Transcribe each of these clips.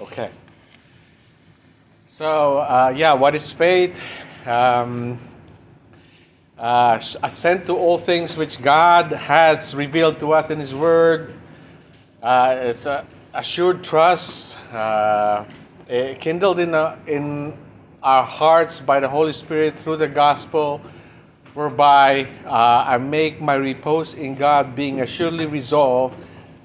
Okay. So, uh, yeah, what is faith? Um, uh, assent to all things which God has revealed to us in His Word. Uh, it's a assured trust, uh, eh, kindled in, a, in our hearts by the Holy Spirit through the gospel, whereby uh, I make my repose in God, being assuredly resolved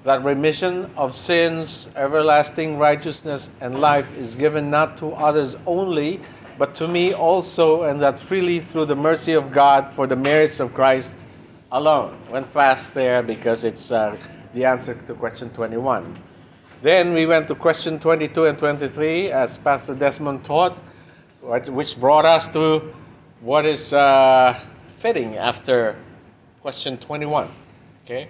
that remission of sins, everlasting righteousness, and life is given not to others only, but to me also, and that freely through the mercy of God for the merits of Christ alone. Went fast there because it's uh, the answer to question 21. Then we went to question 22 and 23, as Pastor Desmond taught, which brought us to what is uh, fitting after question 21. Okay?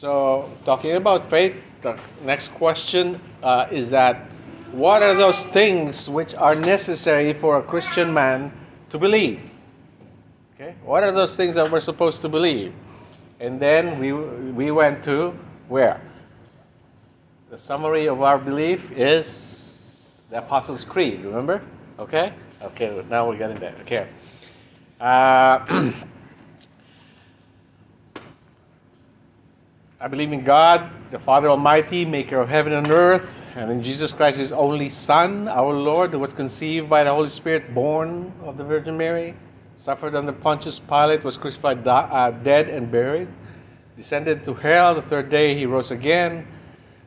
So, talking about faith, the next question uh, is that what are those things which are necessary for a Christian man to believe? Okay, what are those things that we're supposed to believe? And then we, we went to where? The summary of our belief is the Apostles' Creed, remember? Okay? Okay, now we're getting there. Okay. Uh, I believe in God, the Father Almighty, maker of heaven and earth, and in Jesus Christ, his only Son, our Lord, who was conceived by the Holy Spirit, born of the Virgin Mary, suffered under Pontius Pilate, was crucified, uh, dead, and buried, descended to hell. The third day he rose again.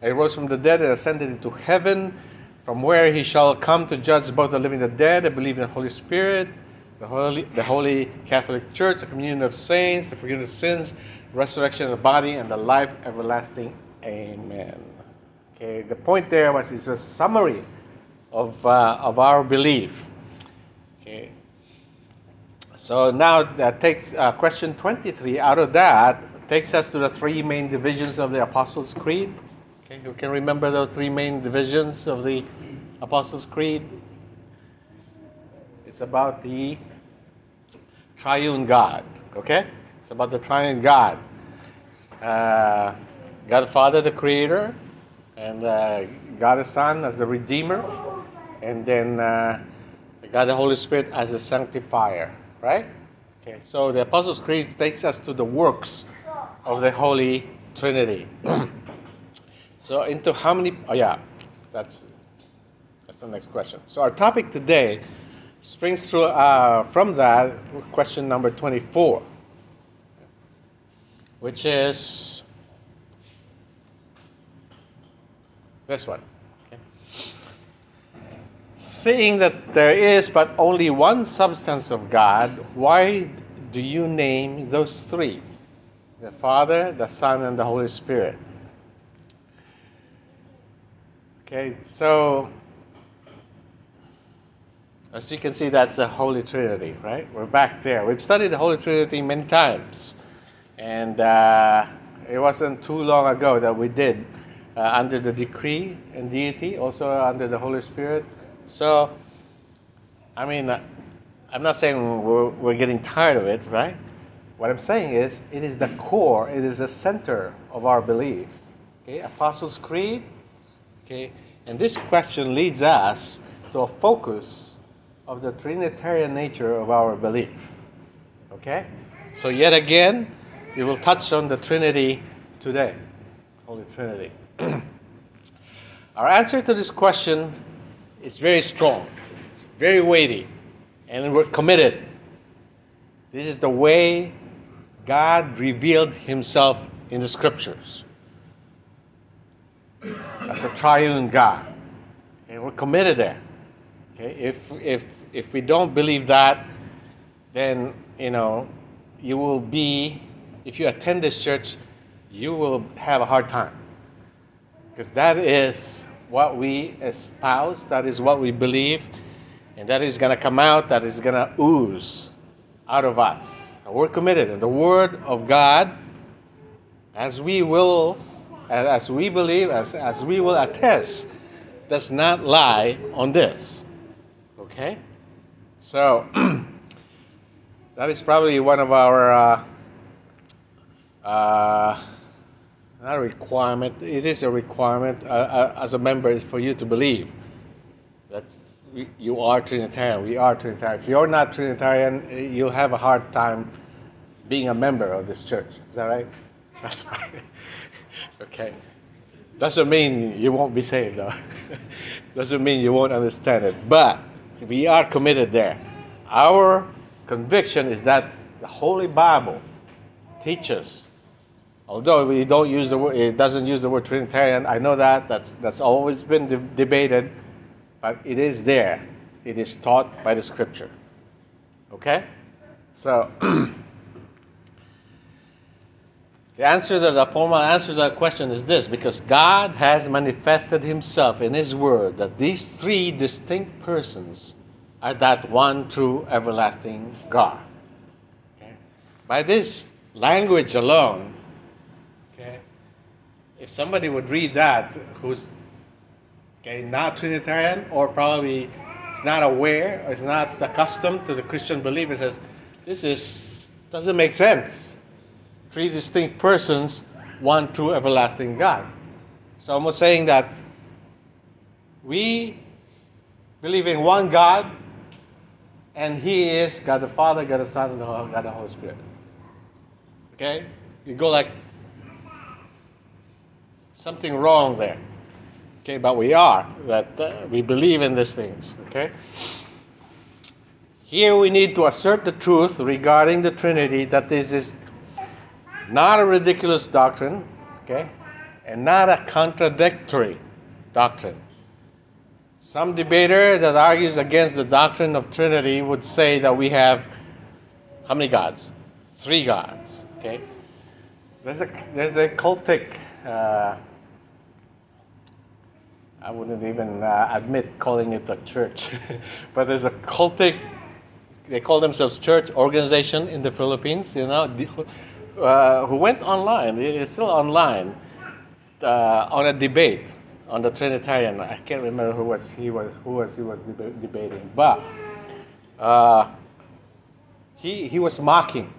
He rose from the dead and ascended into heaven, from where he shall come to judge both the living and the dead. I believe in the Holy Spirit, the Holy, the Holy Catholic Church, the communion of saints, the forgiveness of sins resurrection of the body, and the life everlasting. Amen. Okay, the point there was it's a summary of, uh, of our belief. Okay. So now that takes uh, question 23 out of that takes us to the three main divisions of the Apostles' Creed. Okay, you can remember the three main divisions of the Apostles' Creed. It's about the triune God. Okay? About the triune God. Uh, God the Father, the Creator, and uh, God the Son as the Redeemer, and then uh, God the Holy Spirit as the Sanctifier, right? Okay, so the Apostles' Creed takes us to the works of the Holy Trinity. so, into how many? Oh, yeah, that's that's the next question. So, our topic today springs through uh, from that question number 24 which is this one. Okay. Seeing that there is but only one substance of God, why do you name those three? The Father, the Son, and the Holy Spirit. Okay, so as you can see, that's the Holy Trinity, right? We're back there. We've studied the Holy Trinity many times. And uh, it wasn't too long ago that we did uh, under the decree and deity, also under the Holy Spirit. So, I mean, uh, I'm not saying we're, we're getting tired of it, right? What I'm saying is, it is the core, it is the center of our belief. Okay, Apostles' Creed. Okay, and this question leads us to a focus of the Trinitarian nature of our belief. Okay, so yet again, we will touch on the Trinity today, Holy Trinity. Our answer to this question is very strong, very weighty, and we're committed. This is the way God revealed Himself in the Scriptures as a triune God. Okay, we're committed there. Okay, if if if we don't believe that, then you know you will be if you attend this church, you will have a hard time. Because that is what we espouse, that is what we believe, and that is going to come out, that is going to ooze out of us. And we're committed. And the Word of God, as we will, as we believe, as, as we will attest, does not lie on this. Okay? So, that is probably one of our. Uh, uh, not a requirement. It is a requirement uh, uh, as a member is for you to believe that you are Trinitarian. We are Trinitarian. If you're not Trinitarian, you'll have a hard time being a member of this church. Is that right? That's right. okay. Doesn't mean you won't be saved, though. Doesn't mean you won't understand it. But we are committed there. Our conviction is that the Holy Bible teaches although we don't use the word, it doesn't use the word Trinitarian. I know that that's that's always been de- debated, but it is there. It is taught by the Scripture. Okay, so the answer to the formal answer to that question is this: because God has manifested Himself in His Word that these three distinct persons are that one true everlasting God. Okay? By this language alone? If somebody would read that who's okay, not Trinitarian or probably is not aware or is not accustomed to the Christian belief says, this is doesn't make sense. Three distinct persons, one true everlasting God. So almost saying that we believe in one God, and He is God the Father, God the Son, and God the Holy Spirit. Okay? You go like something wrong there. Okay, but we are, that uh, we believe in these things. Okay? Here we need to assert the truth regarding the Trinity that this is not a ridiculous doctrine, okay, and not a contradictory doctrine. Some debater that argues against the doctrine of Trinity would say that we have how many gods? Three gods, okay? There's a, there's a cultic uh, I wouldn't even uh, admit calling it a church, but there's a cultic, they call themselves church organization in the Philippines, you know, uh, who went online, it's still online, uh, on a debate on the Trinitarian. I can't remember who was he was who was he was deb- debating, but uh, he he was mocking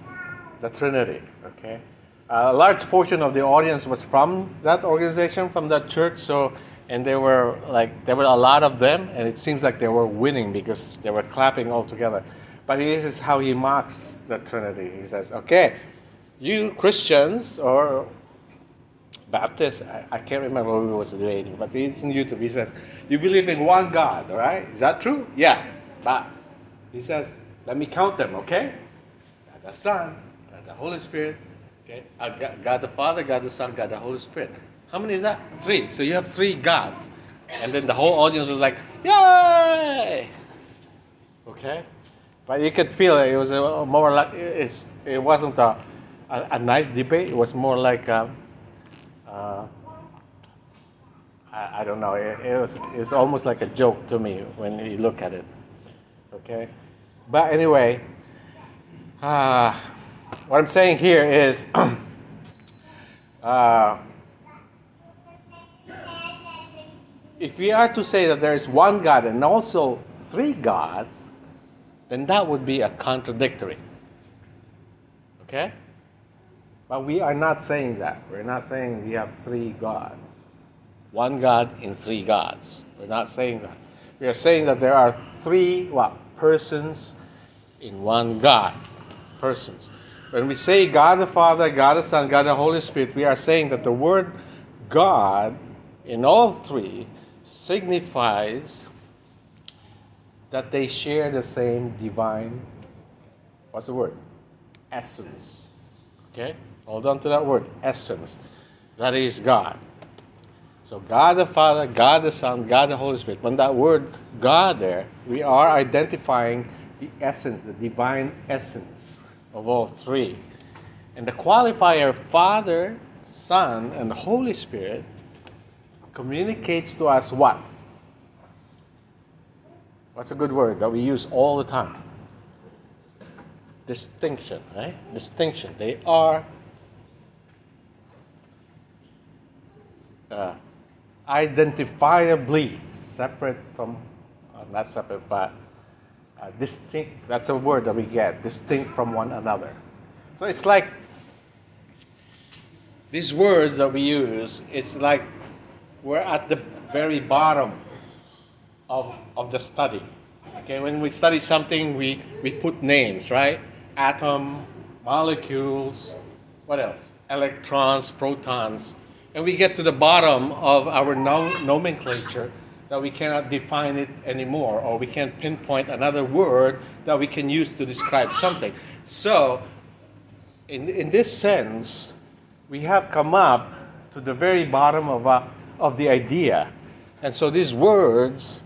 the Trinity. Okay, a large portion of the audience was from that organization, from that church, so and there were like there were a lot of them, and it seems like they were winning because they were clapping all together. But this is how he mocks the Trinity. He says, "Okay, you Christians or Baptists, I, I can't remember who he was debating, but he's in YouTube. He says, "You believe in one God, all right? Is that true? Yeah, but he says, let me count them, okay? God the Son, God the Holy Spirit, okay? Uh, God, God the Father, God the Son, God the Holy Spirit." How many is that? Three. So you have three gods. And then the whole audience was like, yay! Okay? But you could feel it, it was more like, it's, it wasn't a, a, a, nice debate. It was more like, a, uh, I, don't know, it, it, was, it was almost like a joke to me when you look at it. Okay? But anyway, uh, what I'm saying here is, uh, if we are to say that there is one God and also three gods, then that would be a contradictory. Okay? But we are not saying that. We're not saying we have three gods. One God in three gods. We're not saying that. We are saying that there are three what persons in one God. Persons. When we say God the Father, God the Son, God the Holy Spirit, we are saying that the word God in all three signifies that they share the same divine, what's the word? Essence. Okay? Hold on to that word, essence. That is God. So God the Father, God the Son, God the Holy Spirit. When that word God there, we are identifying the essence, the divine essence of all three. And the qualifier Father, Son, and Holy Spirit communicates to us what? What's a good word that we use all the time? Distinction, right? Distinction. They are uh, identifiably separate from, uh, not separate, but uh, distinct. That's a word that we get, distinct from one another. So it's like these words that we use, it's like we're at the very bottom of, of the study. Okay, when we study something, we, we put names, right? Atom, molecules, what else? Electrons, protons. And we get to the bottom of our nom- nomenclature that we cannot define it anymore, or we can't pinpoint another word that we can use to describe something. So, in, in this sense, we have come up to the very bottom of, uh, of the idea. And so these words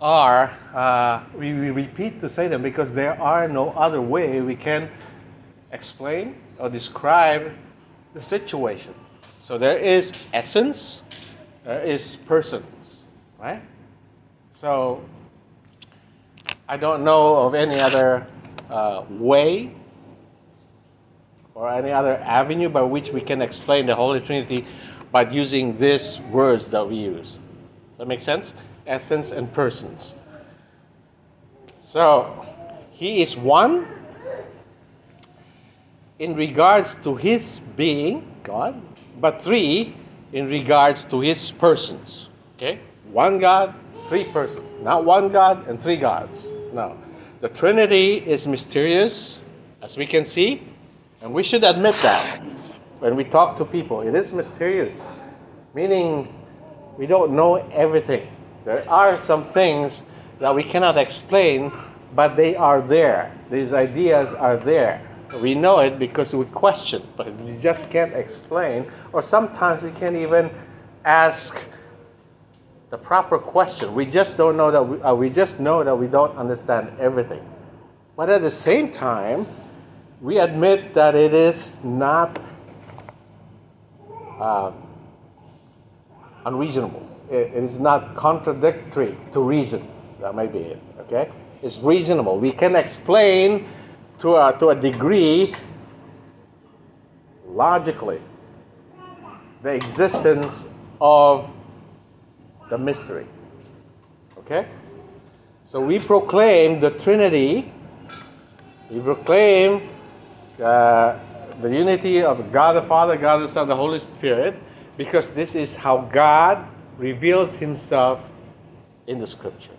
are, uh, we, we repeat to say them because there are no other way we can explain or describe the situation. So there is essence, there is persons, right? So I don't know of any other uh, way or any other avenue by which we can explain the Holy Trinity but using these words that we use. That make sense? Essence and persons. So, He is one in regards to His being, God, but three in regards to His persons. Okay? One God, three persons. Not one God and three gods. No. The Trinity is mysterious, as we can see, and we should admit that when we talk to people. It is mysterious, meaning we don't know everything. There are some things that we cannot explain, but they are there. These ideas are there. We know it because we question, but we just can't explain, or sometimes we can't even ask the proper question. We just don't know that we, uh, we just know that we don't understand everything. But at the same time, we admit that it is not uh, unreasonable. It, it is not contradictory to reason. That may be it. Okay, it's reasonable. We can explain to a, to a degree logically the existence of the mystery. Okay? So we proclaim the Trinity, we proclaim uh, the unity of God the Father, God the Son, the Holy Spirit, because this is how God reveals Himself in the Scripture.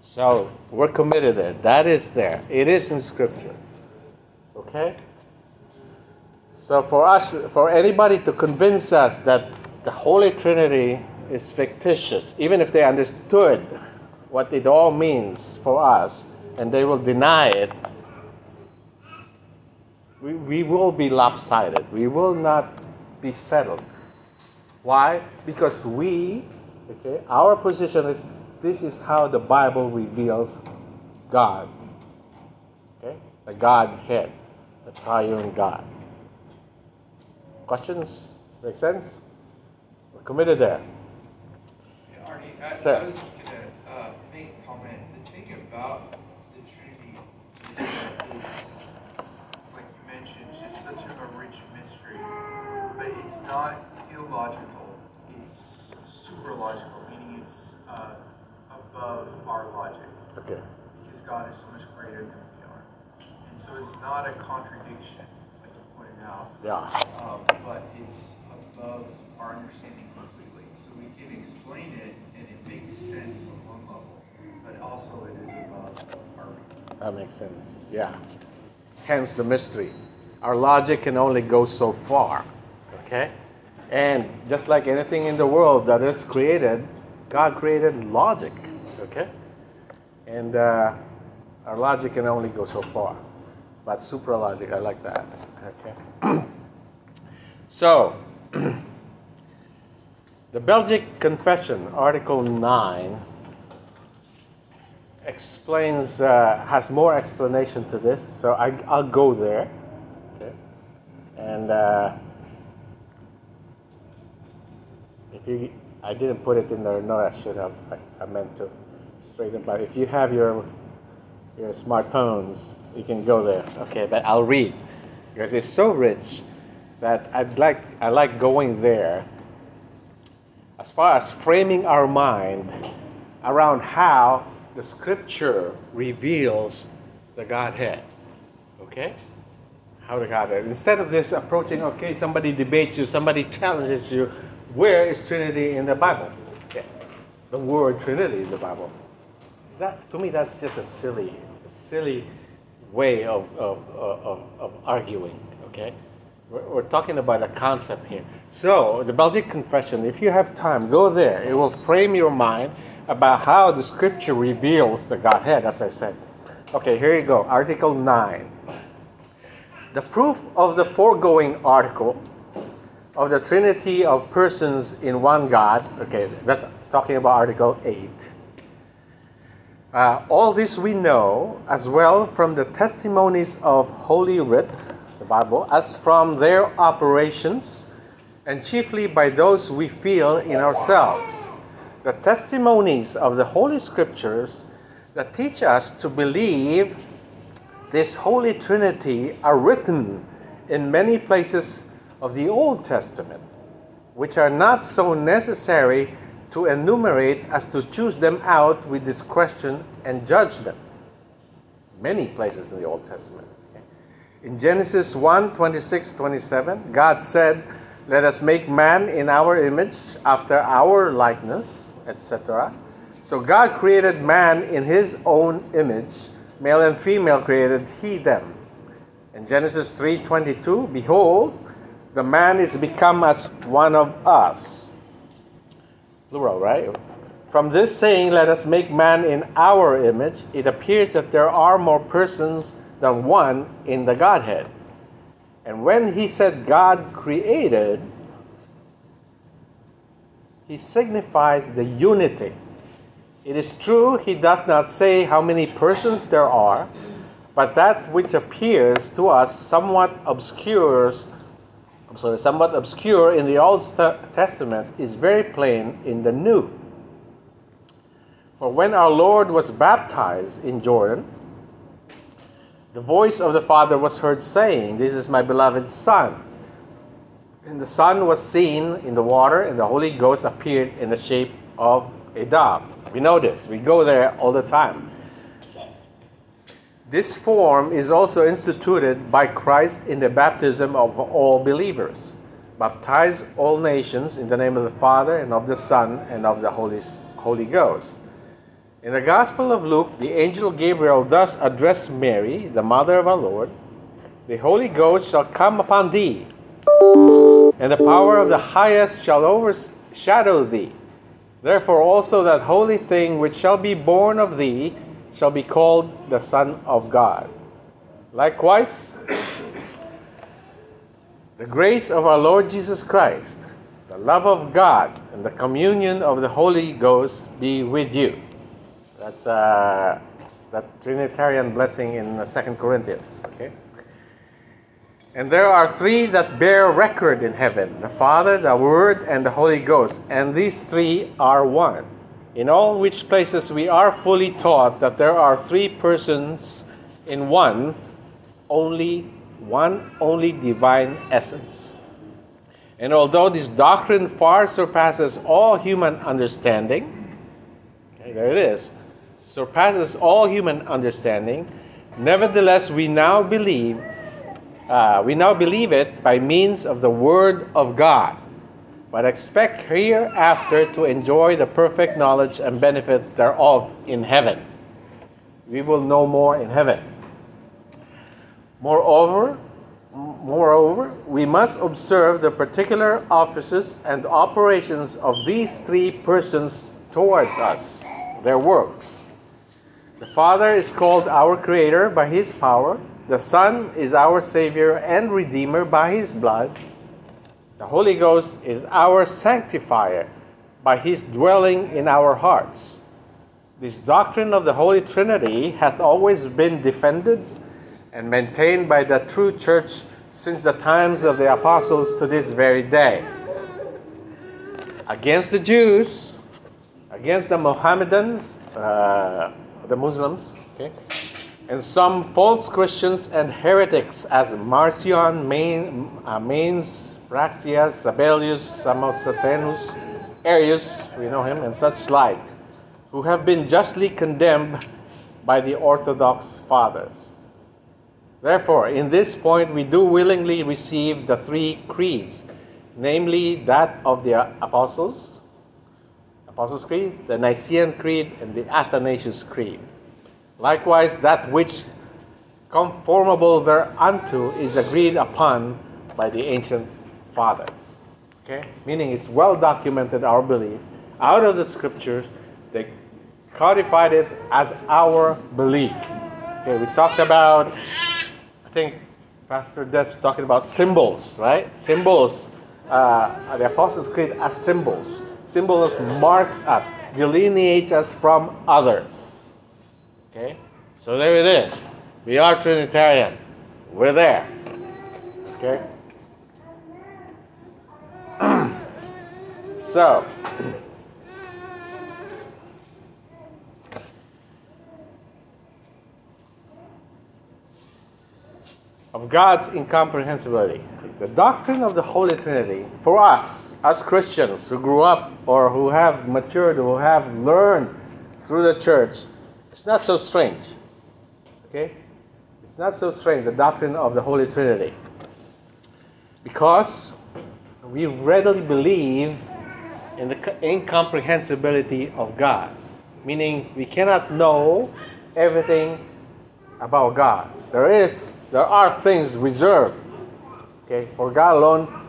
So we're committed there. That is there. It is in Scripture. Okay? So for us, for anybody to convince us that the Holy Trinity is fictitious, even if they understood what it all means for us, and they will deny it, we, we will be lopsided. We will not be settled. Why? Because we, okay, our position is this is how the Bible reveals God. Okay? The Godhead, the triune God. Questions? Make sense? We're committed there. Yeah, Arnie, I, Sir. I was just gonna uh, make a comment. The thing about the Trinity is, like you mentioned, it's just such a rich mystery, but it's not illogical. It's super logical, meaning it's uh, above our logic, Okay. because God is so much greater than we are, and so it's not a contradiction, like you pointed out. Yeah. um, but it's above our understanding completely. So we can explain it and it makes sense on one level, but also it is above our reason. That makes sense. Yeah. Hence the mystery. Our logic can only go so far. Okay? And just like anything in the world that is created, God created logic. Okay? And uh, our logic can only go so far. But supra logic, I like that. Okay? so, the Belgic Confession, Article 9, explains, uh, has more explanation to this, so I, I'll go there. Okay. And uh, if you, I didn't put it in there, no, I should have, I, I meant to straighten, but if you have your, your smartphones, you can go there. Okay, but I'll read, because it's so rich that I'd like, I like going there as far as framing our mind around how the scripture reveals the Godhead. Okay? how to it. Instead of this approaching, okay, somebody debates you, somebody challenges you, where is Trinity in the Bible? The word Trinity in the Bible. That to me, that's just a silly, silly way of, of, of, of arguing. Okay, we're, we're talking about a concept here. So the Belgic Confession, if you have time, go there. It will frame your mind about how the Scripture reveals the Godhead, as I said. Okay, here you go. Article nine. The proof of the foregoing article of the Trinity of persons in one God. Okay, that's talking about Article 8. Uh, all this we know as well from the testimonies of Holy Writ, the Bible, as from their operations, and chiefly by those we feel in ourselves. The testimonies of the Holy Scriptures that teach us to believe this Holy Trinity are written in many places of the Old Testament, which are not so necessary to enumerate as to choose them out with discretion and judgment. Many places in the Old Testament. In Genesis 1 26 27, God said, Let us make man in our image, after our likeness, etc. So God created man in his own image, male and female created he them. In Genesis 3:22, behold, the man is become as one of us. Plural, right? From this saying, let us make man in our image, it appears that there are more persons than one in the Godhead. And when he said God created, he signifies the unity. It is true he does not say how many persons there are, but that which appears to us somewhat obscures so somewhat obscure in the Old Testament is very plain in the New. For when our Lord was baptized in Jordan, the voice of the Father was heard saying, This is my beloved Son. And the Son was seen in the water, and the Holy Ghost appeared in the shape of a dove. We know this, we go there all the time. This form is also instituted by Christ in the baptism of all believers. Baptize all nations in the name of the Father and of the Son and of the Holy, Holy Ghost. In the Gospel of Luke, the angel Gabriel thus addressed Mary, the mother of our Lord The Holy Ghost shall come upon thee, and the power of the highest shall overshadow thee. Therefore also that holy thing which shall be born of thee shall be called the Son of God. Likewise, the grace of our Lord Jesus Christ, the love of God, and the communion of the Holy Ghost be with you. That's uh, that Trinitarian blessing in Second Corinthians. Okay. And there are three that bear record in heaven the Father, the Word, and the Holy Ghost. And these three are one in all which places we are fully taught that there are three persons in one, only one only divine essence. And although this doctrine far surpasses all human understanding, okay, there it is, surpasses all human understanding, nevertheless we now believe, uh, we now believe it by means of the Word of God but expect hereafter to enjoy the perfect knowledge and benefit thereof in heaven. We will know more in heaven. Moreover, moreover, we must observe the particular offices and operations of these three persons towards us, their works. The Father is called our Creator by His power. The Son is our Savior and Redeemer by His blood the Holy Ghost is our sanctifier by his dwelling in our hearts. This doctrine of the Holy Trinity hath always been defended and maintained by the true church since the times of the apostles to this very day. Against the Jews, against the Mohammedans, uh, the Muslims, okay, and some false Christians and heretics as Marcion, Main, uh, Manes, Praxeas, Sabellius, Samosatenus, Arius, we know him, and such like, who have been justly condemned by the Orthodox fathers. Therefore, in this point, we do willingly receive the three creeds, namely that of the apostles, Apostles' Creed, the Nicene Creed, and the Athanasius Creed. Likewise, that which conformable thereunto is agreed upon by the ancient fathers. Okay? Meaning it's well documented, our belief, out of the scriptures, they codified it as our belief. Okay, we talked about, I think Pastor Des was talking about symbols, right? Symbols. Uh, the Apostles' Creed as symbols. Symbols marks us, delineates us from others. Okay? So there it is. We are Trinitarian. We're there. Okay? so, of God's incomprehensibility. The doctrine of the Holy Trinity, for us as Christians who grew up or who have matured, who have learned through the church, it's not so strange. Okay? It's not so strange, the doctrine of the Holy Trinity. Because we readily believe in the incomprehensibility of God. Meaning, we cannot know everything about God. There is there are things reserved okay, for God alone,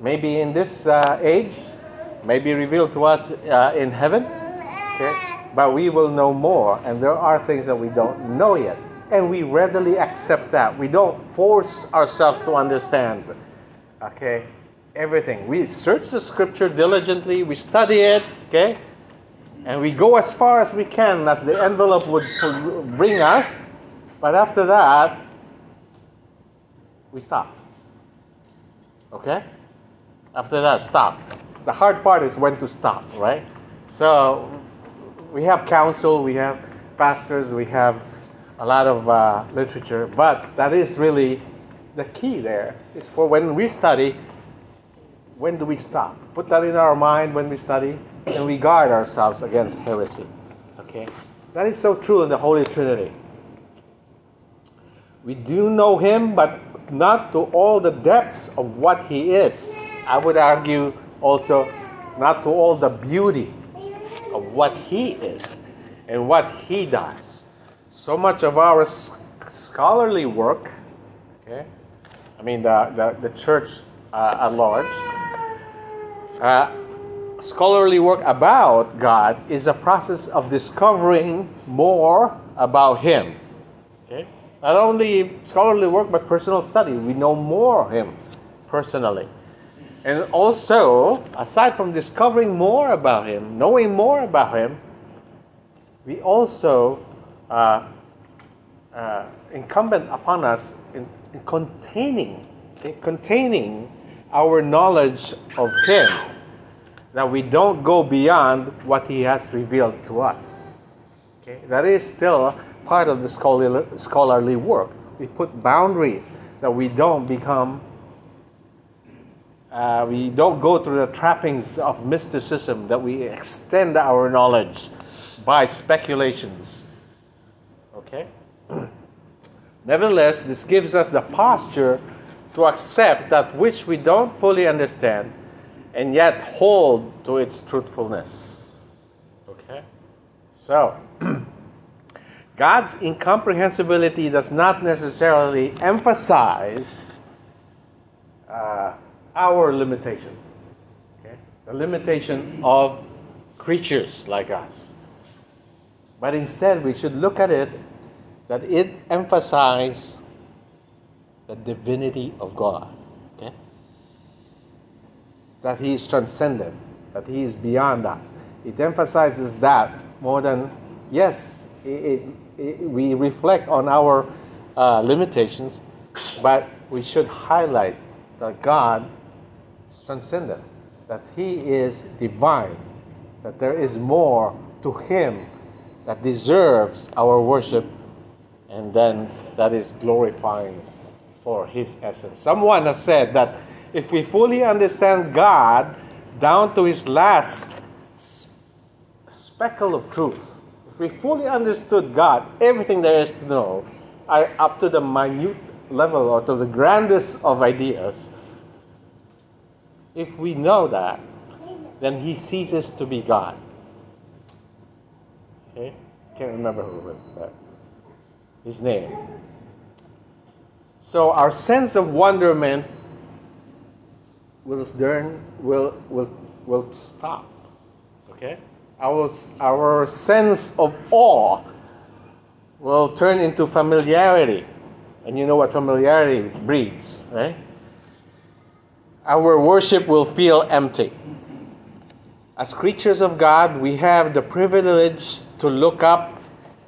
maybe in this uh, age, maybe revealed to us uh, in heaven. Okay, but we will know more, and there are things that we don't know yet, and we readily accept that. We don't force ourselves to understand. Okay, everything. We search the Scripture diligently. We study it. Okay, and we go as far as we can as the envelope would bring us. But after that, we stop. Okay? After that, stop. The hard part is when to stop, right? So we have counsel, we have pastors, we have a lot of uh, literature, but that is really the key there. Is for when we study, when do we stop? Put that in our mind when we study, and we guard ourselves against heresy. Okay? That is so true in the Holy Trinity. We do know Him, but not to all the depths of what he is. I would argue also not to all the beauty of what he is and what he does. So much of our scholarly work, okay, I mean the, the, the church uh, at large, uh, scholarly work about God is a process of discovering more about Him. Okay? Not only scholarly work, but personal study. We know more of him personally. And also, aside from discovering more about him, knowing more about him, we also uh, uh, incumbent upon us in, in containing, in containing our knowledge of him, that we don't go beyond what he has revealed to us. Okay? That is still part of the scholarly work. We put boundaries that we don't become, uh, we don't go through the trappings of mysticism, that we extend our knowledge by speculations. Okay? Nevertheless, this gives us the posture to accept that which we don't fully understand and yet hold to its truthfulness. Okay? So, God's incomprehensibility does not necessarily emphasize uh, our limitation, okay? the limitation of creatures like us. But instead, we should look at it that it emphasizes the divinity of God. Okay? That He is transcendent, that He is beyond us. It emphasizes that more than, yes, it, it, we reflect on our uh, limitations, but we should highlight that God transcendent, that He is divine, that there is more to Him that deserves our worship, and then that is glorifying for His essence. Someone has said that if we fully understand God down to His last speckle of truth, if we fully understood God, everything there is to know, up to the minute level or to the grandest of ideas, if we know that, then he ceases to be God. Okay? Can't remember who it was, but his name. So our sense of wonderment will learn will will will stop. Okay? Our our sense of awe will turn into familiarity. And you know what familiarity breeds, right? Our worship will feel empty. As creatures of God, we have the privilege to look up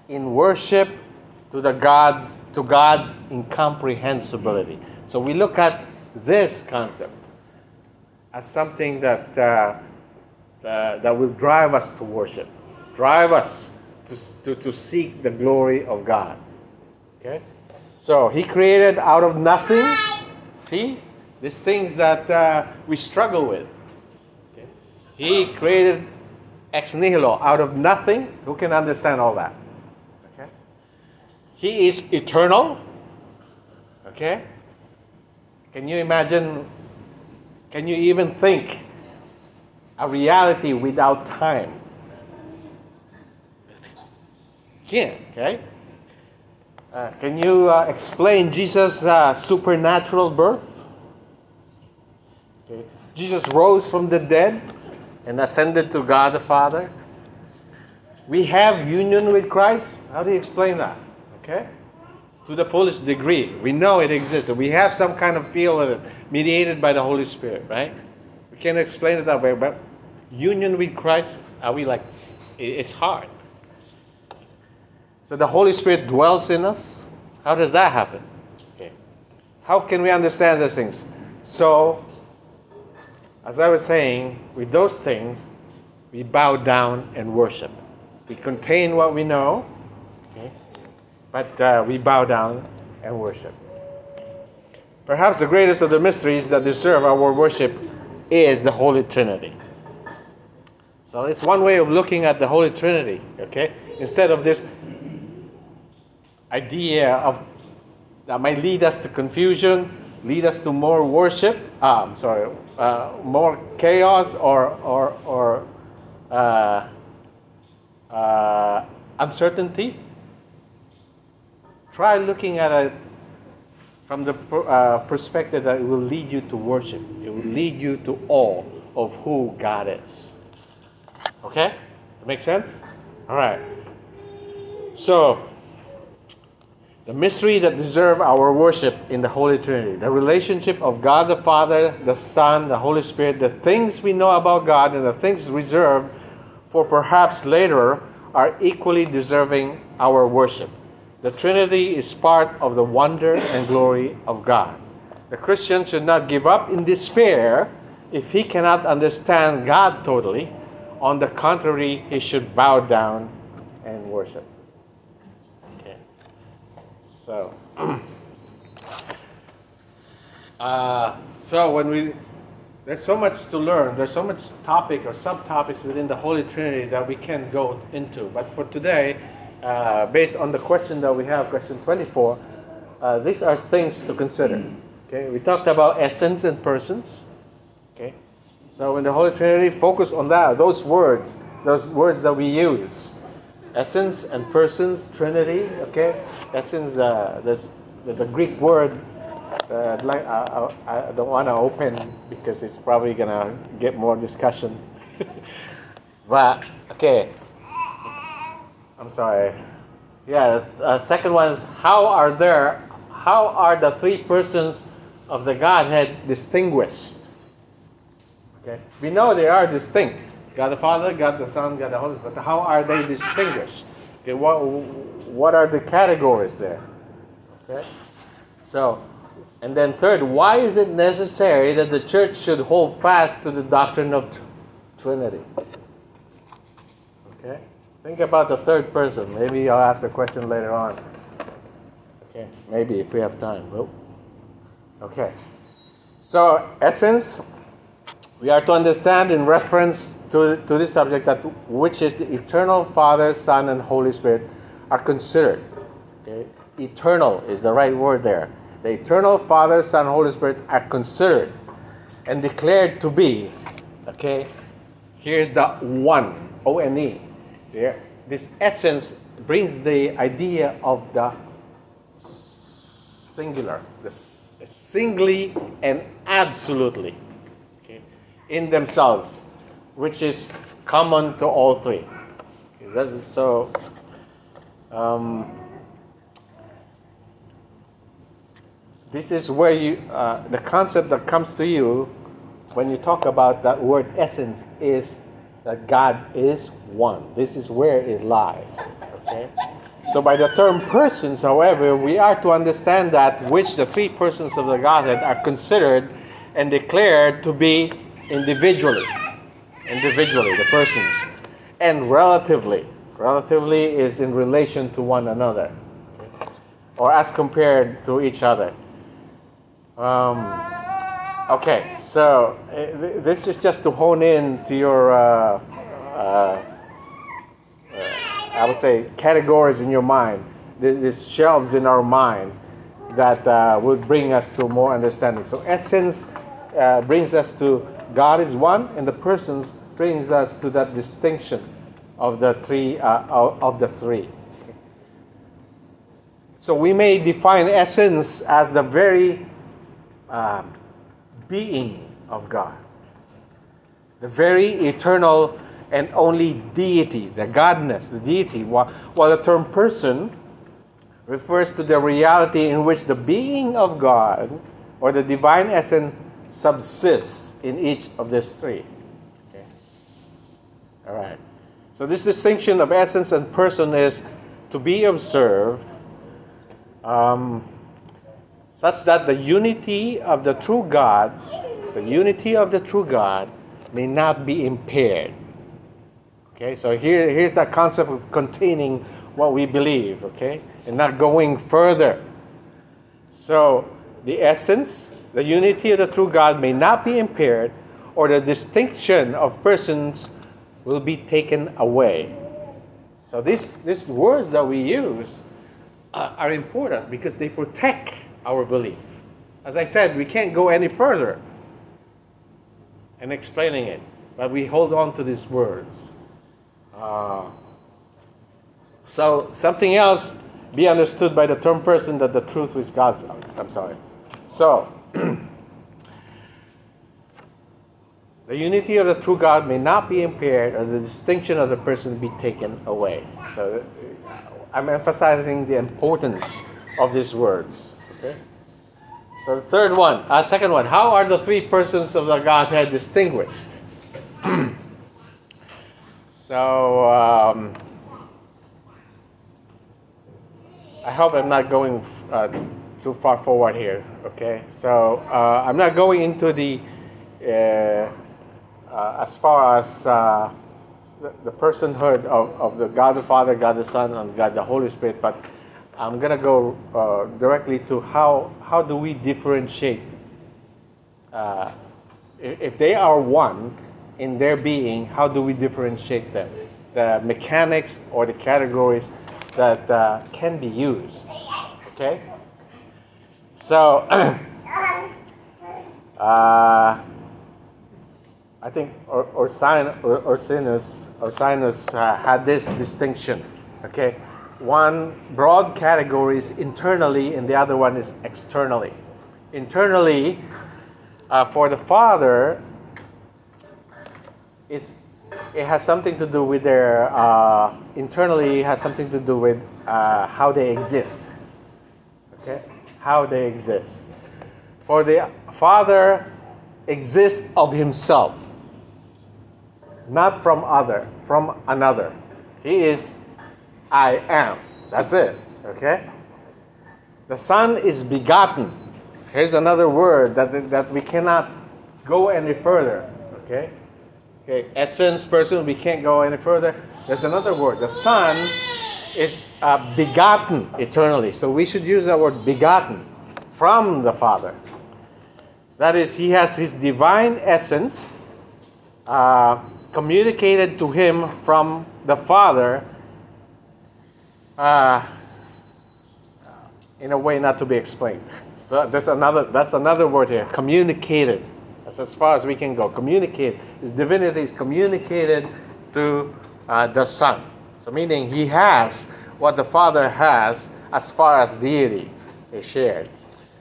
in worship to the God's to God's incomprehensibility. So we look at this concept as something that uh, uh, that will drive us to worship, drive us to, to, to seek the glory of God. Okay? So he created out of nothing. See? These things that uh, we struggle with. Okay? He created ex nihilo out of nothing. Who can understand all that? Okay? He is eternal. Okay? Can you imagine? Can you even think a reality without time? Can't, okay? Uh, can you uh, explain Jesus' uh, supernatural birth? Jesus rose from the dead and ascended to God the Father. We have union with Christ. How do you explain that? Okay? To the fullest degree. We know it exists. We have some kind of feel of it, mediated by the Holy Spirit, right? We can't explain it that way, but union with Christ, are we like, it's hard. So the Holy Spirit dwells in us. How does that happen? Okay. How can we understand these things? So, as I was saying, with those things, we bow down and worship. We contain what we know, okay? but uh, we bow down and worship. Perhaps the greatest of the mysteries that deserve our worship is the Holy Trinity. So it's one way of looking at the Holy Trinity, okay? Instead of this idea of that might lead us to confusion, lead us to more worship. Um, sorry, uh, more chaos or or or uh, uh, uncertainty. Try looking at it from the uh, perspective that it will lead you to worship. It will lead you to awe of who God is. Okay, that makes sense. All right. So the mystery that deserve our worship in the Holy Trinity, the relationship of God the Father, the Son, the Holy Spirit, the things we know about God and the things reserved for perhaps later are equally deserving our worship. The Trinity is part of the wonder and glory of God. The Christian should not give up in despair if he cannot understand God totally. On the contrary, he should bow down and worship. So, uh, so when we there's so much to learn. There's so much topic or subtopics within the Holy Trinity that we can go into. But for today, uh, based on the question that we have, question 24, uh, these are things to consider. Okay, we talked about essence and persons. Okay, so in the Holy Trinity, focus on that. Those words, those words that we use essence and persons, Trinity. Okay, essence. Uh, there's there's a Greek word. Uh, like I, I, I don't want to open because it's probably gonna get more discussion. but okay, I'm sorry. Yeah. Uh, second one is how are there? How are the three persons of the Godhead distinguished? Okay, we know they are distinct. God the Father, God the Son, God the Holy Spirit. But how are they distinguished? Okay, what, what are the categories there? Okay? So, and then third, why is it necessary that the church should hold fast to the doctrine of t- Trinity? Okay? Think about the third person. Maybe I'll ask a question later on. Okay, maybe if we have time. Well, okay. So, essence, we are to understand in reference to, to this subject that which is the eternal Father, Son, and Holy Spirit are considered. Okay? Eternal is the right word there. the eternal Father, Son, Holy Spirit are considered and declared to be, okay, here's the one, O N E. There, this essence brings the idea of the singular, the singly and absolutely, in themselves, which is common to all three. So, um, this is where you, uh, the concept that comes to you when you talk about that word essence is that God is one. This is where it lies. Okay? So, by the term persons, however, we are to understand that which the three persons of the Godhead are considered and declared to be individually. Individually, the persons. And relatively. Relatively is in relation to one another, or as compared to each other. Um, okay, so th- this is just to hone in to your, uh, uh, uh, I would say, categories in your mind, these shelves in our mind that uh, will bring us to more understanding. So essence uh, brings us to God is one, and the persons brings us to that distinction of the three uh, of, the three. So we may define essence as the very um, being of God, the very eternal and only deity, the Godness, the deity. While, while the term person refers to the reality in which the being of God or the divine essence subsists in each of these three. Okay. All right. So this distinction of essence and person is to be observed. Um, such that the unity of the true God, the unity of the true God, may not be impaired. Okay, so here, here's that concept of containing what we believe, okay, and not going further. So the essence, the unity of the true God may not be impaired, or the distinction of persons will be taken away. So these, these words that we use uh, are important because they protect our belief. As I said, we can't go any further in explaining it, but we hold on to these words. Uh, so something else be understood by the term person that the truth which God's. I'm sorry. So the unity of the true God may not be impaired, or the distinction of the person be taken away. So uh, I'm emphasizing the importance of these words. Okay. So the third one, uh, second one, how are the three persons of the Godhead distinguished? so um, I hope I'm not going uh, too far forward here. Okay, so uh, I'm not going into the uh, as far as uh, the, personhood of, of the God the Father, God the Son, and God the Holy Spirit, but I'm gonna go uh, directly to how how do we differentiate uh, if, if they are one in their being, how do we differentiate them? The mechanics or the categories that uh, can be used. Okay. So uh, I think Ursinus Ursinus uh, had this distinction. Okay one broad category is internally and the other one is externally. Internally, uh, for the father, it's, it has something to do with their, uh, internally, has something to do with uh, how they exist. Okay? How they exist. For the father exists of himself, not from other, from another. He is I am. That's it. Okay? The Son is begotten. Here's another word that, that we cannot go any further. Okay? Okay, essence, person, we can't go any further. There's another word. The Son is uh, begotten eternally. So we should use that word begotten from the Father. That is, he has his divine essence uh, communicated to him from the Father uh, in a way not to be explained. So that's another that's another word here. Communicated. That's as far as we can go. Communicate. His divinity is communicated to uh, the Son. So meaning he has what the Father has as far as deity is shared.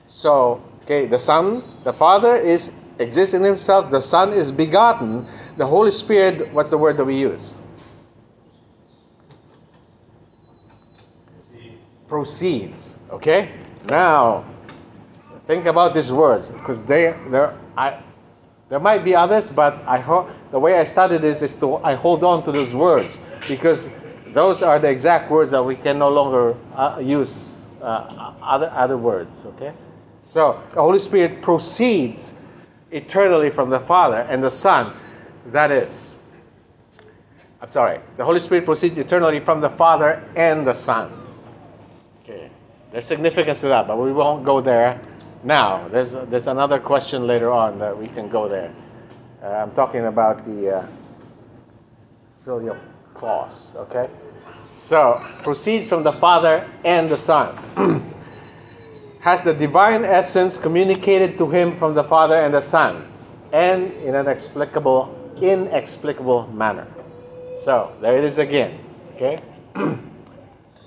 So okay, the Son, the Father is exists in himself, the Son is begotten, the Holy Spirit, what's the word that we use? Proceeds. Okay? Now, think about these words because they, there, I, there might be others, but I hope the way I study this is to I hold on to those words because those are the exact words that we can no longer uh, use uh, other other words. Okay, so the Holy Spirit proceeds eternally from the Father and the Son. That is, I'm sorry, the Holy Spirit proceeds eternally from the Father and the Son. Okay, there's significance to that, but we won't go there now. There's, there's another question later on that we can go there. Uh, I'm talking about the uh, filioque clause, okay? So, proceeds from the Father and the Son. has the divine essence communicated to him from the Father and the Son, and in an explicable, inexplicable manner. So there it is again. Okay,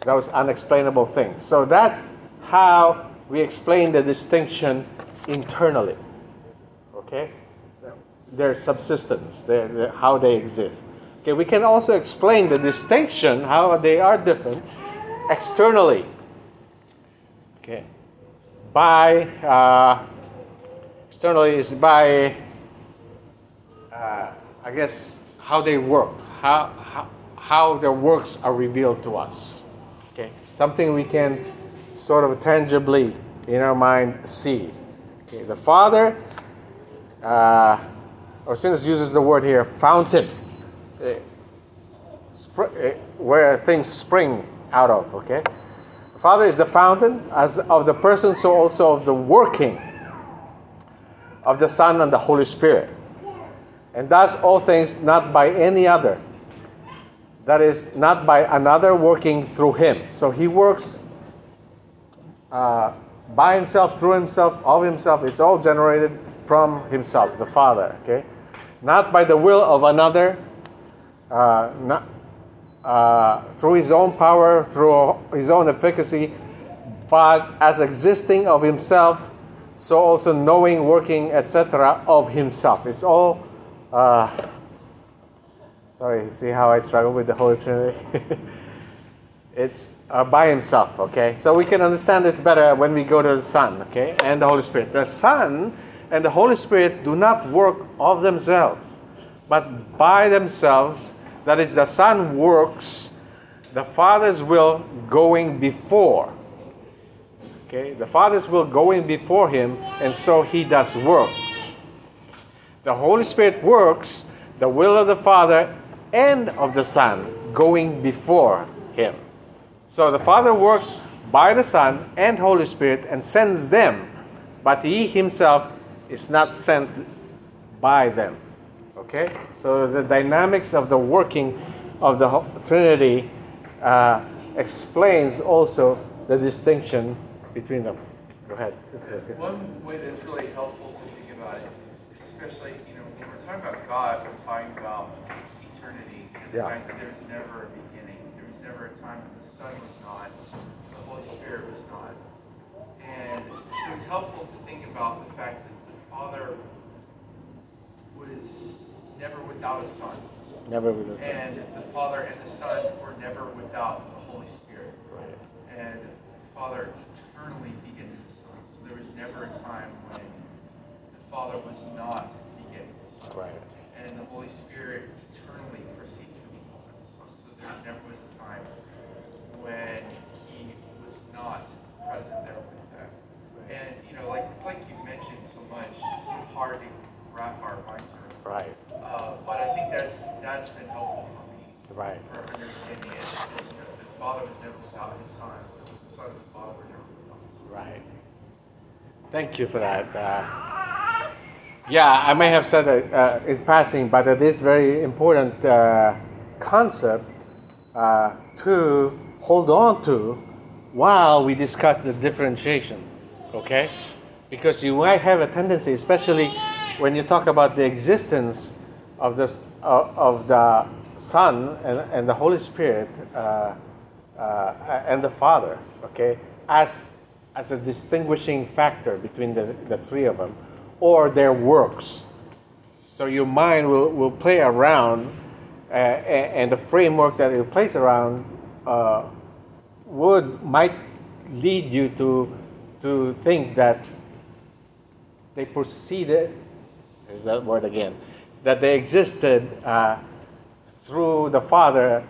those unexplainable things. So that's how we explain the distinction internally. Okay, their subsistence, their, their, how they exist. Okay, we can also explain the distinction, how they are different, externally. Okay by uh, externally is by uh, I guess how they work, how, how how their works are revealed to us. Okay, something we can sort of tangibly in our mind see. Okay, the Father, uh, Ursinus uses the word here, fountain, uh, uh, where things spring out of. Okay Father is the fountain as of the person, so also of the working of the Son and the Holy Spirit. And does all things not by any other. That is, not by another working through him. So he works uh, by himself, through himself, of himself. It's all generated from himself, the Father. Okay? Not by the will of another, uh, not, uh, through his own power, through his own efficacy, but as existing of himself, so also knowing, working, etc., of himself. It's all. Uh, sorry, see how I struggle with the Holy Trinity? it's uh, by himself, okay? So we can understand this better when we go to the Son, okay? And the Holy Spirit. The Son and the Holy Spirit do not work of themselves, but by themselves that is, the Son works the Father's will going before. Okay, the Father's will going before him, and so he does works. The Holy Spirit works the will of the Father and of the Son going before him. So the Father works by the Son and Holy Spirit and sends them, but he himself is not sent by them. Okay? So the dynamics of the working of the Trinity uh, explains also the distinction between them. Go ahead. One way that's really helpful to think about it, especially you know when we're talking about God, we're talking about eternity and the yeah. fact that there's never a beginning. There was never a time when the Son was not, the Holy Spirit was not, and so it's helpful to think about the fact that the Father was never without a Son. Never without a Son. And the Father and the Son were never without the Holy Spirit. Right. And the Father eternally begins the Son. So there was never a time when the Father was not beginning the Son. Right. And the Holy Spirit eternally proceeds from the Father and the Son. So there never was a time when he was not present there with them. And you know, like like you mentioned so much, it's so hard to wrap our minds around. Right. Uh, but I think that's that's been helpful for me. Right. For understanding it. The Father was never without His Son. The Son and the Father were never without His Son. Right. Thank you for that. Uh, yeah, I may have said it uh, in passing, but it is very important uh, concept uh, to hold on to while we discuss the differentiation. Okay? Because you might have a tendency, especially when you talk about the existence of uh, of the Son and, and the Holy Spirit uh, uh, and the Father, okay, as, as a distinguishing factor between the, the three of them, or their works. So your mind will, will play around, uh, and the framework that it plays around uh, would might lead you to to think that they proceeded. Is that word again? That they existed uh, through the Father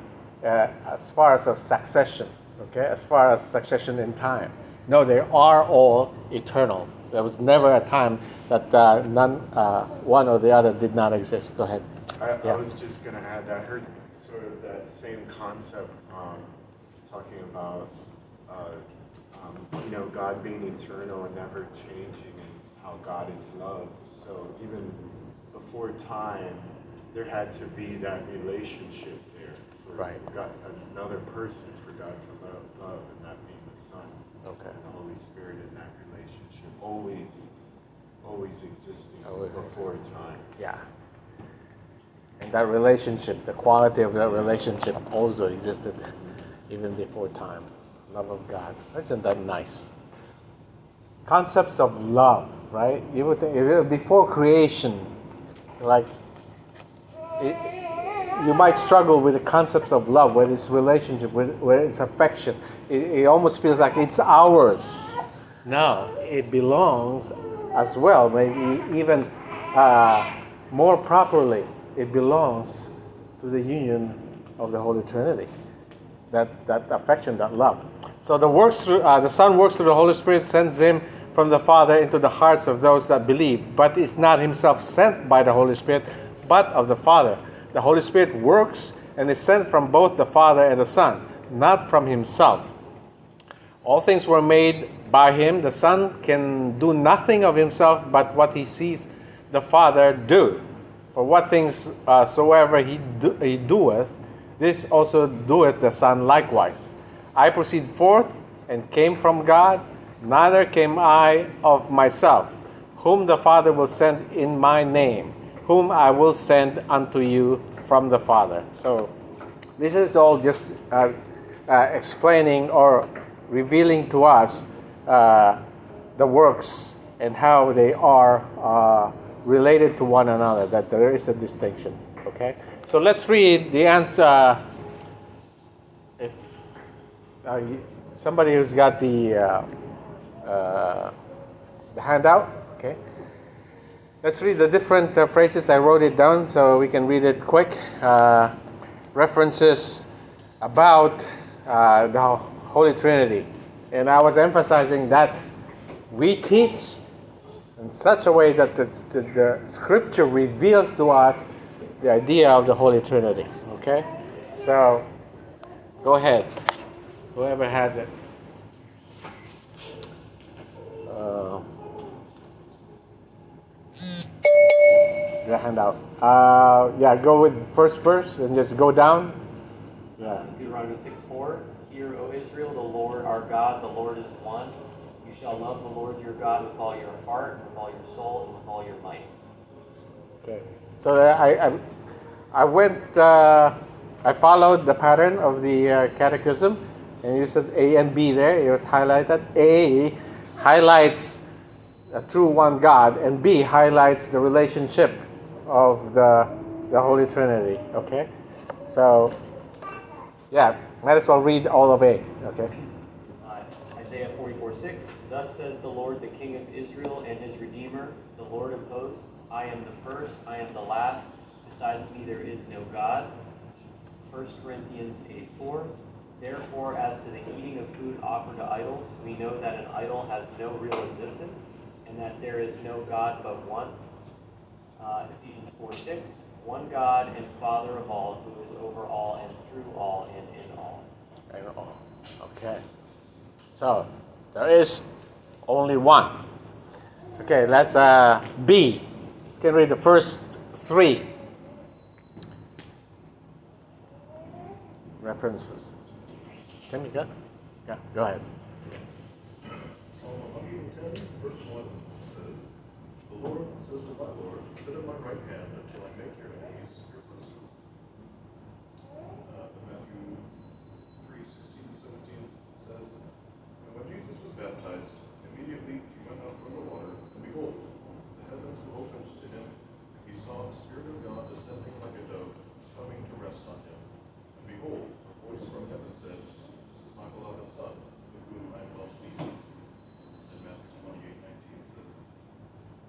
uh, as far as a succession. Okay, as far as succession in time. No, they are all eternal. There was never a time that uh, none, uh, one or the other did not exist. Go ahead. I, Yeah. I was just going to add that I heard sort of that same concept um, talking about, uh, um, you know, God being eternal and never changing and how God is love. So even before time, there had to be that relationship there for Right. God, another person for God to love, love, and that being the Son Okay. and the Holy Spirit in that relationship, always, always existing Always before time. Yeah. And that relationship, the quality of that relationship also existed even before time. Love of God. Isn't that nice? Concepts of love, right? You would think, before creation, like, it, you might struggle with the concepts of love, whether it's relationship, whether it's affection. It, it almost feels like it's ours. No, it belongs as well, maybe even uh, more properly, it belongs to the union of the Holy Trinity. That, that affection, that love. So the works through, uh, the Son works through the Holy Spirit, sends him from the Father into the hearts of those that believe, but is not himself sent by the Holy Spirit, but of the Father. The Holy Spirit works and is sent from both the Father and the Son, not from himself. All things were made by him. The Son can do nothing of himself but what he sees the Father do. For what things uh, soever he, do, he doeth, this also doeth the Son likewise. I proceed forth and came from God, neither came I of myself. Whom the Father will send in my name, whom I will send unto you from the Father. So this is all just uh, uh, explaining or revealing to us uh, the works and how they are uh, related to one another, that there is a distinction. Okay? So let's read the answer. If uh, somebody who's got the, uh, the handout, okay? Let's read the different uh, phrases. I wrote it down so we can read it quick. Uh, references about uh, the Holy Trinity. And I was emphasizing that we teach in such a way that the, the, the scripture reveals to us the idea of the Holy Trinity. Okay? So, go ahead. Whoever has it. Uh, hand out. Uh, yeah, go with first verse and just go down. Yeah. Deuteronomy 6 4. Hear, O Israel, the Lord our God, the Lord is one. You shall love the Lord your God with all your heart, and with all your soul, and with all your might. Okay. So uh, I, I, I went, uh, I followed the pattern of the uh, catechism, and you said A and B there. It was highlighted. A highlights a true one God, and B highlights the relationship of the, the Holy Trinity. Okay? So, yeah, might as well read all of A. Okay? Uh, Isaiah 44 6. Thus says the Lord, the King of Israel and his Redeemer, the Lord of hosts I am the first, I am the last. Besides me there is no God. 1 Corinthians 8 4. Therefore, as to the eating of food offered to idols, we know that an idol has no real existence, and that there is no God but one. Uh, Ephesians 4 6. One God and Father of all, who is over all and through all and in all. Okay. So, there is only one. Okay, let's uh, B. You can read the first three references. Tim, you got? Yeah, go ahead. So I'll give you a 20, verse 1 says, The Lord says to my Lord, Sit at my right hand until I make your enemies your footstool. Uh, Matthew 3, 16 and 17 says, And when Jesus was baptized, immediately he went out from the water, and behold, the heavens were opened to him, and he saw the Spirit of God descending like a dove, coming to rest on him. And behold, a voice from heaven said, This is my beloved Son, with whom I am well pleased. And Matthew 28, 19 says,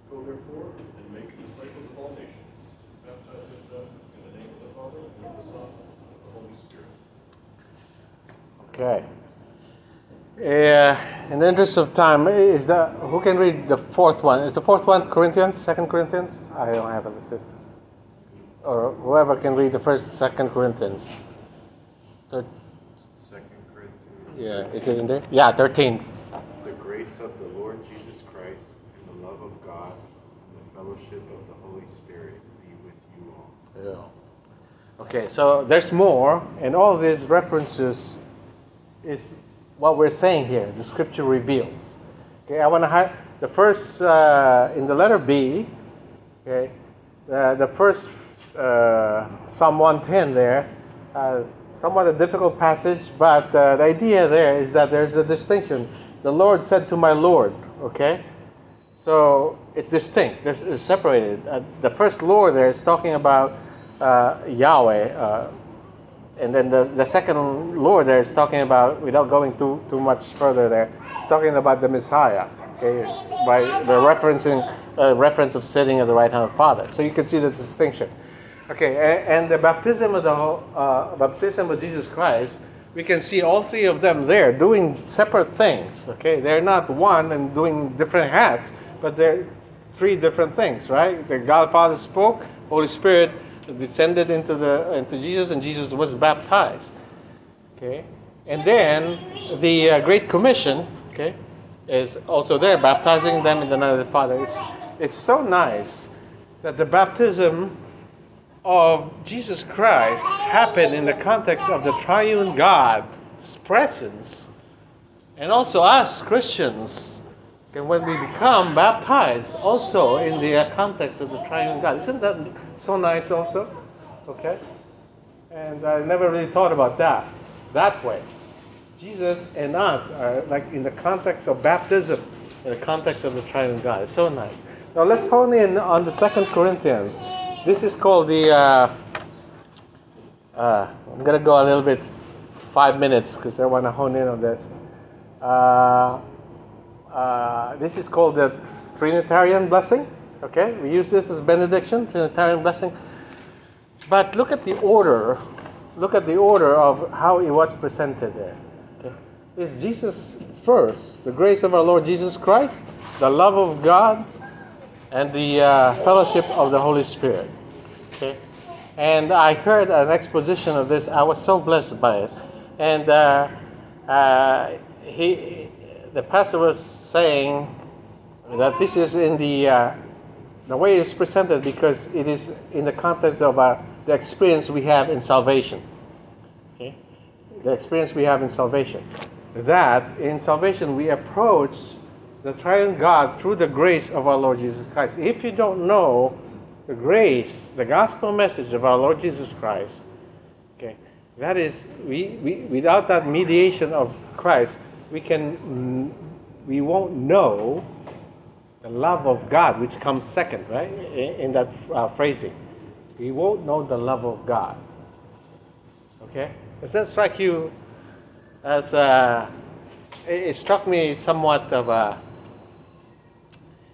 Go therefore and make disciples of all nations, baptizing them in the name of the Father, and of the Son, and of the Holy Spirit. Okay. Uh, in the interest of time, is the who can read the fourth one? Is the fourth one Corinthians, Second Corinthians? I don't have it. It's- Or whoever can read the first, Second Corinthians. Thir- Second Corinthians. yeah, is it in there? Yeah, thirteen. The grace of the Lord Jesus Christ and the love of God and the fellowship of the Holy Spirit be with you all. Yeah. Okay, so there's more, and all these references is what we're saying here. The scripture reveals. Okay, I want to highlight the first uh, in the letter B. Okay, uh, the first uh, Psalm 110 there, uh, somewhat a difficult passage, but uh, the idea there is that there's a distinction. The Lord said to my Lord. Okay, so it's distinct. It's, it's separated. Uh, the first Lord there is talking about Yahweh, and then the, the second Lord there is talking about, without going too too much further there, it's talking about the Messiah. Okay, by the referencing uh, reference of sitting at the right hand of the Father. So you can see the distinction. Okay, and, and the baptism of the uh, baptism of Jesus Christ, we can see all three of them there doing separate things. Okay, they're not one and doing different hats, but they're three different things, right? The God Father spoke, Holy Spirit descended into the into Jesus, and Jesus was baptized. Okay, and then the uh, Great Commission, okay, is also there, baptizing them in the name of the Father. It's it's so nice that the baptism of Jesus Christ happened in the context of the triune God's presence. And also us Christians, and when we become baptized, also in the context of the triune God. Isn't that so nice also? Okay? And I never really thought about that that way. Jesus and us are like in the context of baptism, in the context of the triune God. It's so nice. Now let's hone in on the Second Corinthians. This is called the. Uh, uh, I'm gonna go a little bit, five minutes, because I want to hone in on this. Uh, uh, this is called the Trinitarian blessing. Okay, we use this as benediction, Trinitarian blessing. But look at the order. Look at the order of how it was presented there. Okay. Is Jesus first, the grace of our Lord Jesus Christ, the love of God, and the uh, fellowship of the Holy Spirit. Okay, and I heard an exposition of this. I was so blessed by it, and uh, uh, he, the pastor was saying that this is in the uh, the way it's presented because it is in the context of uh, the experience we have in salvation. Okay, the experience we have in salvation. That in salvation we approach the triune God through the grace of our Lord Jesus Christ. If you don't know the grace, the gospel message of our Lord Jesus Christ, okay, that is, we, we without that mediation of Christ, we can, we won't know the love of God, which comes second, right, in, that uh, phrasing. We won't know the love of God. Okay, does that strike you as? Uh, it, struck me somewhat of a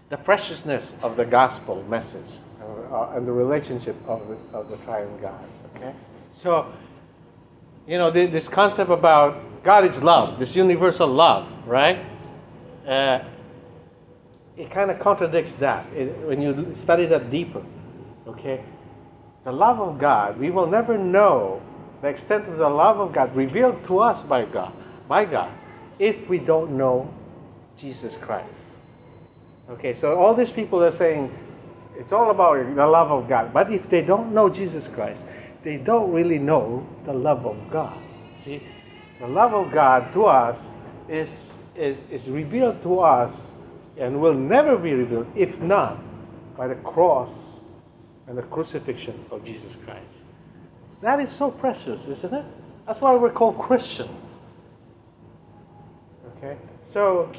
the preciousness of the gospel message uh, and the relationship of the, of the triune God. Okay? So, you know, th- this concept about God is love, this universal love, right? Uh, it kind of contradicts that it, when you study that deeper. Okay? The love of God, we will never know the extent of the love of God revealed to us by God, by God, if we don't know Jesus Christ. Okay, so all these people are saying it's all about the love of God. But if they don't know Jesus Christ, they don't really know the love of God. See, the love of God to us is, is, is revealed to us and will never be revealed if not by the cross and the crucifixion of Jesus Christ. That is so precious, isn't it? That's why we're called Christian. Okay? So,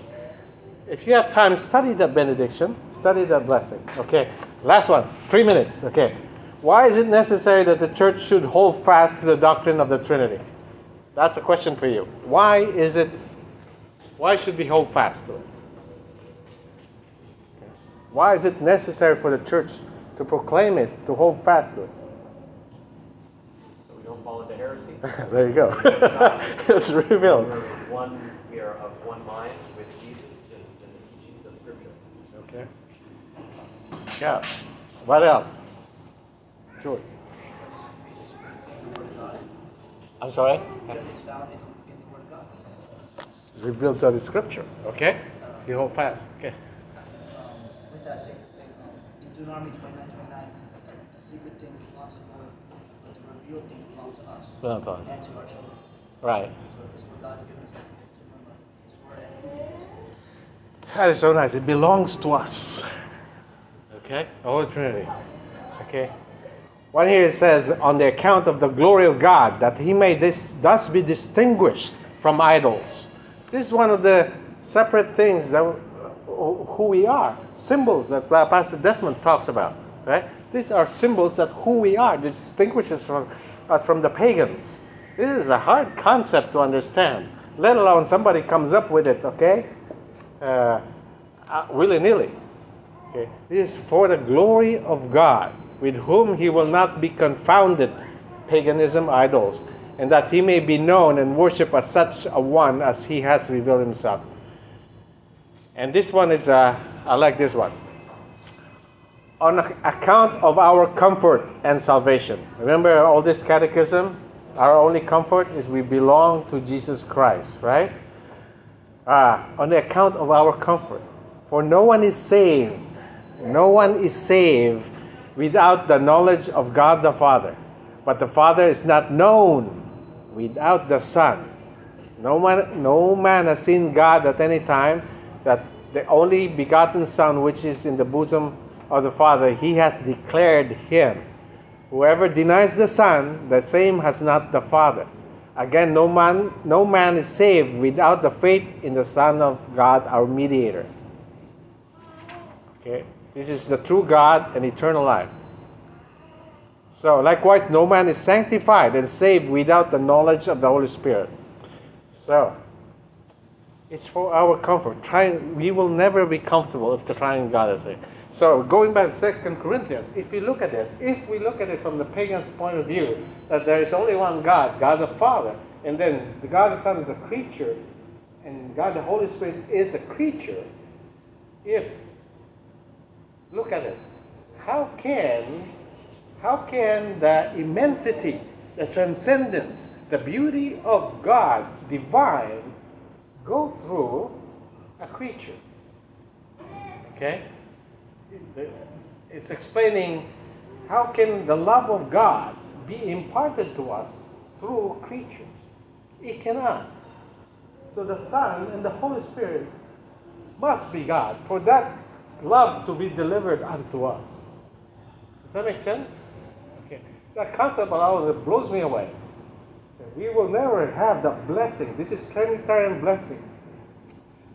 if you have time, study that benediction, study that blessing. Okay? Last one, three minutes. Okay. Why is it necessary that the church should hold fast to the doctrine of the Trinity? That's a question for you. Why is it, why should we hold fast to it? Why is it necessary for the church to proclaim it, to hold fast to it? So we don't fall into heresy. there you go. it's revealed. We're one, we are of one mind with Jesus and, and the teachings of Scripture. Okay. Yeah. What else? George. I'm sorry? Because it's found in, in the Word of God. It's revealed to the scripture. Okay? You hold fast. Okay. Um, with that same thing, in Deuteronomy 29, 29, it says that the secret thing belongs to the Lord, but the revealed thing belongs to us Belongs to us. and to our children. Right. So this is what God's given us to remember His Word. And That is so nice. It belongs to us. Okay? The Holy Trinity. Okay? Here it says, on the account of the glory of God, that he may this thus be distinguished from idols. This is one of the separate things that who we are. Symbols that Pastor Desmond talks about. Right? These are symbols that who we are. Distinguishes from, us from the pagans. This is a hard concept to understand, let alone somebody comes up with it, okay? Uh, uh, willy nilly. Okay. This is for the glory of God, with whom he will not be confounded, paganism, idols, and that he may be known and worshipped as such a one as he has revealed himself. And this one is, uh, I like this one. On account of our comfort and salvation. Remember all this catechism? Our only comfort is we belong to Jesus Christ, right? Ah, on the account of our comfort. For no one is saved, no one is saved without the knowledge of God the Father. But the Father is not known without the Son. No man, no man has seen God at any time, that the only begotten Son, which is in the bosom of the Father, he has declared him. Whoever denies the Son, the same has not the Father. Again, no man, no man is saved without the faith in the Son of God, our mediator. Okay, this is the true God and eternal life. So, likewise, no man is sanctified and saved without the knowledge of the Holy Spirit. So, it's for our comfort. Trying, we will never be comfortable if the triune God is there. So, going back to Second Corinthians, if we look at it, if we look at it from the pagan's point of view, that there is only one God, God the Father, and then the God the Son is a creature, and God the Holy Spirit is a creature, if look at it, how can how can the immensity, the transcendence, the beauty of God divine go through a creature? Okay? It's explaining how can the love of God be imparted to us through creatures? It cannot. So the Son and the Holy Spirit must be God for that love to be delivered unto us. Does that make sense? Okay. That concept it blows me away. We will never have the blessing. This is Trinitarian blessing.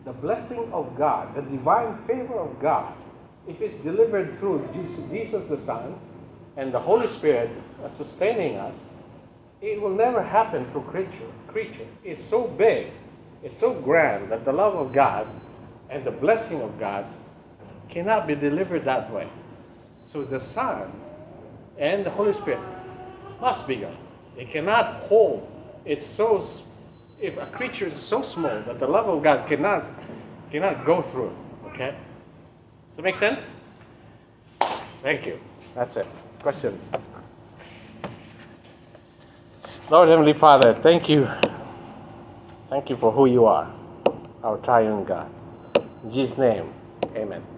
The blessing of God, the divine favor of God, if it's delivered through Jesus, Jesus the Son and the Holy Spirit sustaining us, it will never happen through creature. Creature. It's so big, it's so grand that the love of God and the blessing of God cannot be delivered that way. So the Son and the Holy Spirit must be God. They cannot hold. It's so. If a creature is so small that the love of God cannot cannot go through. it. Okay. Does that make sense? Thank you. That's it. Questions. Lord Heavenly Father, thank you. Thank you for who you are, our triune God. In Jesus' name, amen.